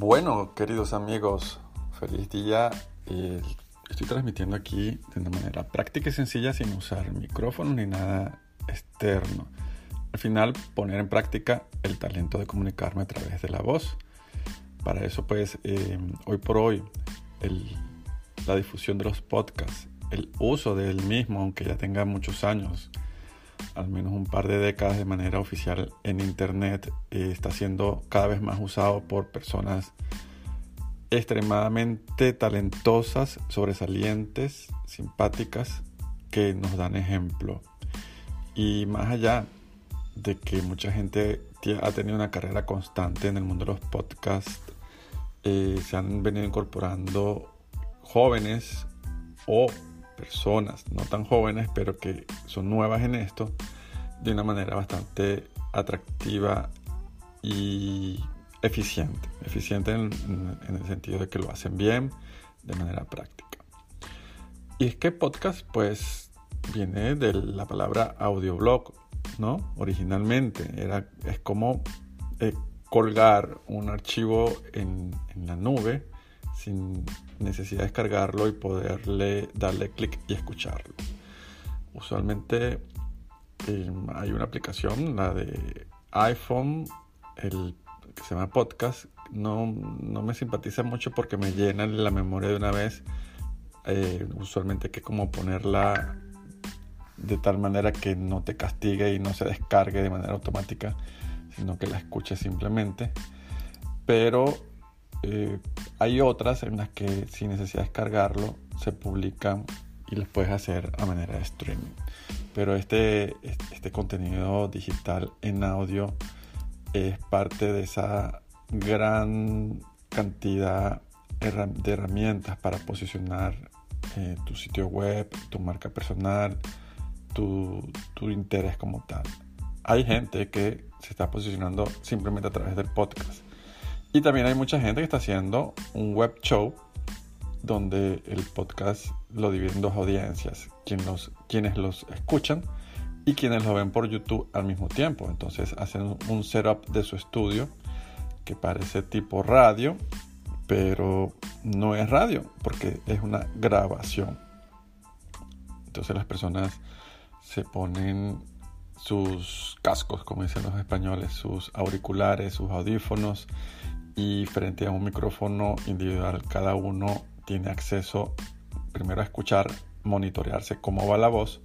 Bueno, queridos amigos, feliz día. estoy transmitiendo aquí de una manera práctica y sencilla sin usar micrófono ni nada externo. Al final, poner en práctica el talento de comunicarme a través de la voz. Para eso, pues, eh, hoy por hoy, la difusión de los podcasts, el uso del mismo, aunque ya tenga muchos años, al menos un par de décadas de manera oficial en Internet, eh, está siendo cada vez más usado por personas extremadamente talentosas, sobresalientes, simpáticas, que nos dan ejemplo. Y más allá de que mucha gente ha tenido una carrera constante en el mundo de los podcasts, eh, se han venido incorporando jóvenes o personas no tan jóvenes, pero que son nuevas en esto, de una manera bastante atractiva y eficiente. Eficiente en, el sentido de que lo hacen bien, de manera práctica. Y es que podcast, pues, viene de la palabra audioblog, ¿no? Originalmente era, es como eh, colgar un archivo en, en la nube sin necesidad de descargarlo y poderle darle clic y escucharlo. Usualmente em, hay una aplicación, la de iPhone, el que se llama Podcast. No, no me simpatiza mucho porque me llena la memoria de una vez. Eh, usualmente que como ponerla de tal manera que no te castigue y no se descargue de manera automática, sino que la escuche simplemente. Pero eh, hay otras en las que sin necesidad de descargarlo se publican y las puedes hacer a manera de streaming. Pero este, este contenido digital en audio es parte de esa gran cantidad de herramientas para posicionar eh, tu sitio web, tu marca personal, tu, tu interés como tal. Hay gente que se está posicionando simplemente a través del podcast y también hay mucha gente que está haciendo un web show donde el podcast lo divide en dos audiencias, quienes los, escuchan y quienes lo ven por YouTube al mismo tiempo. Entonces hacen un setup de su estudio que parece tipo radio, pero no es radio porque es una grabación. Entonces las personas se ponen sus cascos, como dicen los españoles, sus auriculares, sus audífonos y frente a un micrófono individual cada uno tiene acceso primero a escuchar, monitorearse cómo va la voz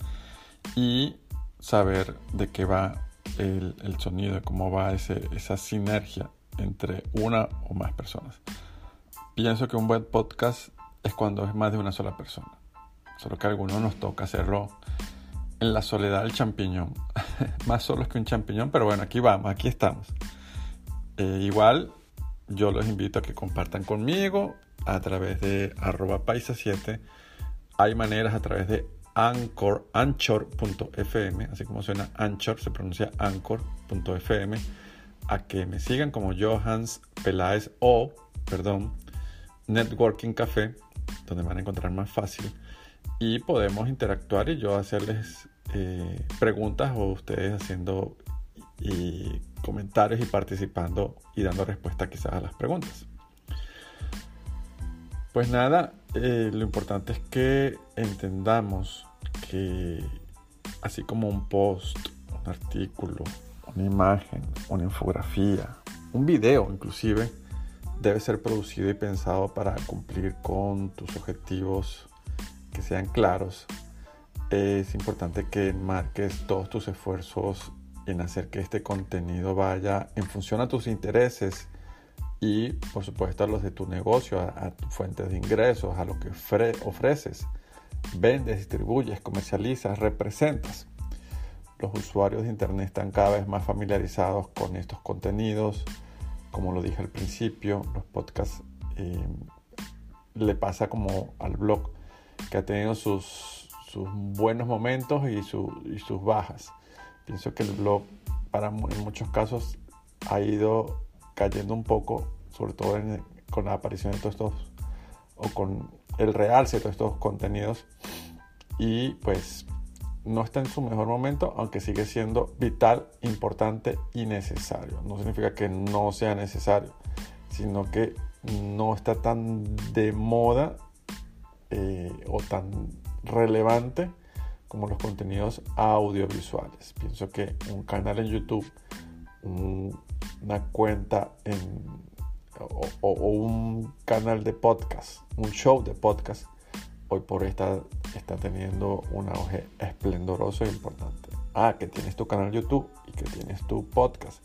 y saber de qué va el, el sonido, cómo va ese, esa sinergia entre una o más personas. Pienso que un buen podcast es cuando es más de una sola persona. Solo que a algunos nos toca hacerlo en la soledad del champiñón. más solos que un champiñón, pero bueno, aquí vamos, aquí estamos. Eh, igual yo los invito a que compartan conmigo a través de arroba paisa7. Hay maneras a través de Anchor, anchor.fm, así como suena Anchor, se pronuncia anchor.fm, a que me sigan como Johans Peláez o, perdón, Networking Café, donde van a encontrar más fácil. Y podemos interactuar y yo hacerles eh, preguntas o ustedes haciendo y comentarios y participando y dando respuesta quizás a las preguntas. Pues nada, eh, lo importante es que entendamos que así como un post, un artículo, una imagen, una infografía, un video inclusive, debe ser producido y pensado para cumplir con tus objetivos que sean claros. Es importante que marques todos tus esfuerzos en hacer que este contenido vaya en función a tus intereses y por supuesto a los de tu negocio, a, tu fuentes de ingresos, a lo que ofreces, vendes, distribuyes, comercializas, representas. los usuarios de Internet están cada vez más familiarizados con estos contenidos. Como lo dije al principio, los podcasts eh, le pasa como al blog, que ha tenido sus, buenos momentos y, sus bajas. Pienso que el blog, para, en muchos casos, ha ido cayendo un poco, sobre todo con la aparición de todos estos, o con el realce de todos estos contenidos. Y pues no está en su mejor momento, aunque sigue siendo vital, importante y necesario. No significa que no sea necesario, sino que no está tan de moda eh, o tan relevante como los contenidos audiovisuales. Pienso que un canal en YouTube, una cuenta en, o, un canal de podcast, un show de podcast, hoy por hoy está, está teniendo un auge esplendoroso e importante. Ah, que tienes tu canal YouTube y que tienes tu podcast.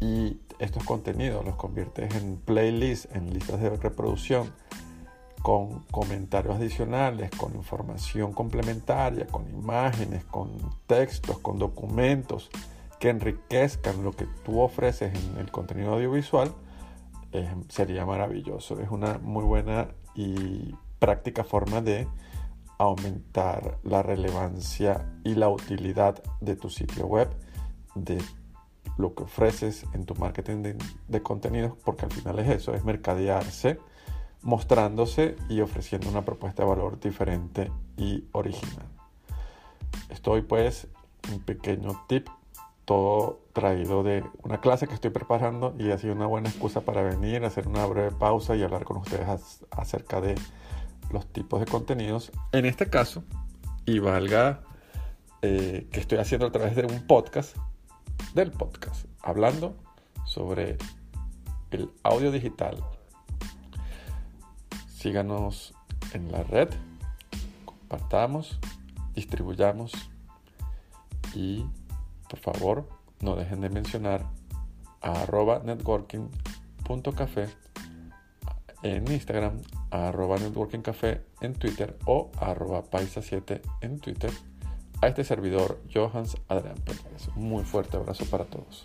Y estos contenidos los conviertes en playlists, en listas de reproducción, con comentarios adicionales, con información complementaria, con imágenes, con textos, con documentos que enriquezcan lo que tú ofreces en el contenido audiovisual, eh, sería maravilloso. Es una muy buena y práctica forma de aumentar la relevancia y la utilidad de tu sitio web, de lo que ofreces en tu marketing de, contenidos, porque al final es eso, es mercadearse, mostrándose y ofreciendo una propuesta de valor diferente y original. Estoy pues un pequeño tip, todo traído de una clase que estoy preparando y ha sido una buena excusa para venir, hacer una breve pausa y hablar con ustedes acerca de los tipos de contenidos. En este caso, y valga eh, que estoy haciendo a través de un podcast, del podcast, hablando sobre el audio digital. Síganos en la red, compartamos, distribuyamos y por favor no dejen de mencionar a arroba networking.café en Instagram, arroba networkingcafé en Twitter o arroba paisa7 en Twitter a este servidor Johans Adrián Pérez. Un muy fuerte abrazo para todos.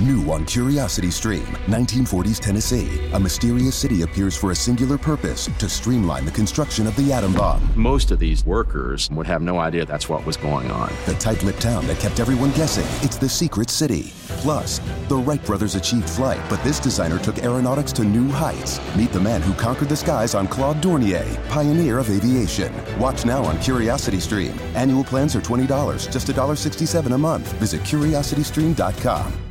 New on Curiosity Stream, 1940s Tennessee. A mysterious city appears for a singular purpose to streamline the construction of the atom bomb. Most of these workers would have no idea that's what was going on. The tight lipped town that kept everyone guessing it's the secret city. Plus, the Wright brothers achieved flight, but this designer took aeronautics to new heights. Meet the man who conquered the skies on Claude Dornier, pioneer of aviation. Watch now on Curiosity Stream. Annual plans are $20, just $1.67 a month. Visit curiositystream.com.